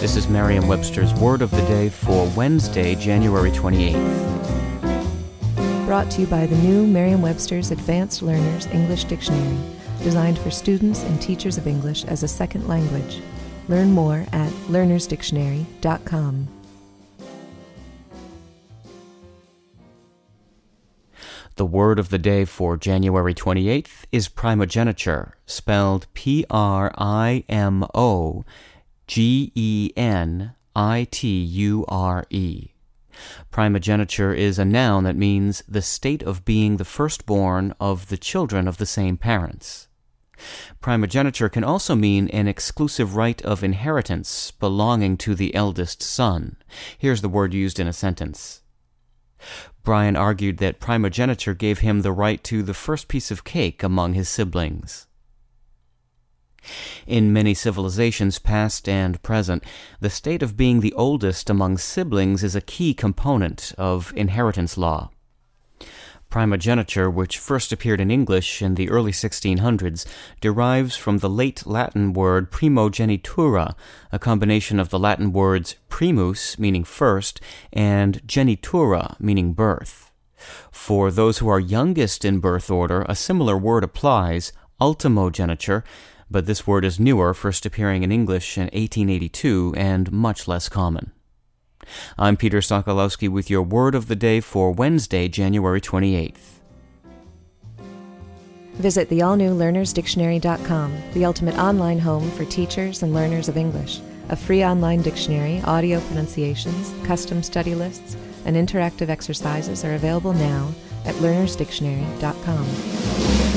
This is Merriam-Webster's Word of the Day for Wednesday, January 28th. Brought to you by the new Merriam-Webster's Advanced Learners English Dictionary, designed for students and teachers of English as a second language. Learn more at learnersdictionary.com. The word of the day for January 28th is primogeniture, spelled P R I M O G E N I T U R E. Primogeniture is a noun that means the state of being the firstborn of the children of the same parents. Primogeniture can also mean an exclusive right of inheritance belonging to the eldest son. Here's the word used in a sentence. Brian argued that primogeniture gave him the right to the first piece of cake among his siblings. In many civilizations, past and present, the state of being the oldest among siblings is a key component of inheritance law. Primogeniture, which first appeared in English in the early 1600s, derives from the late Latin word primogenitura, a combination of the Latin words primus, meaning first, and genitura, meaning birth. For those who are youngest in birth order, a similar word applies, ultimogeniture, but this word is newer, first appearing in English in 1882 and much less common. I'm Peter Sokolowski with your word of the day for Wednesday, January 28th. Visit the all new learnersdictionary.com, the ultimate online home for teachers and learners of English. A free online dictionary, audio pronunciations, custom study lists, and interactive exercises are available now at learnersdictionary.com.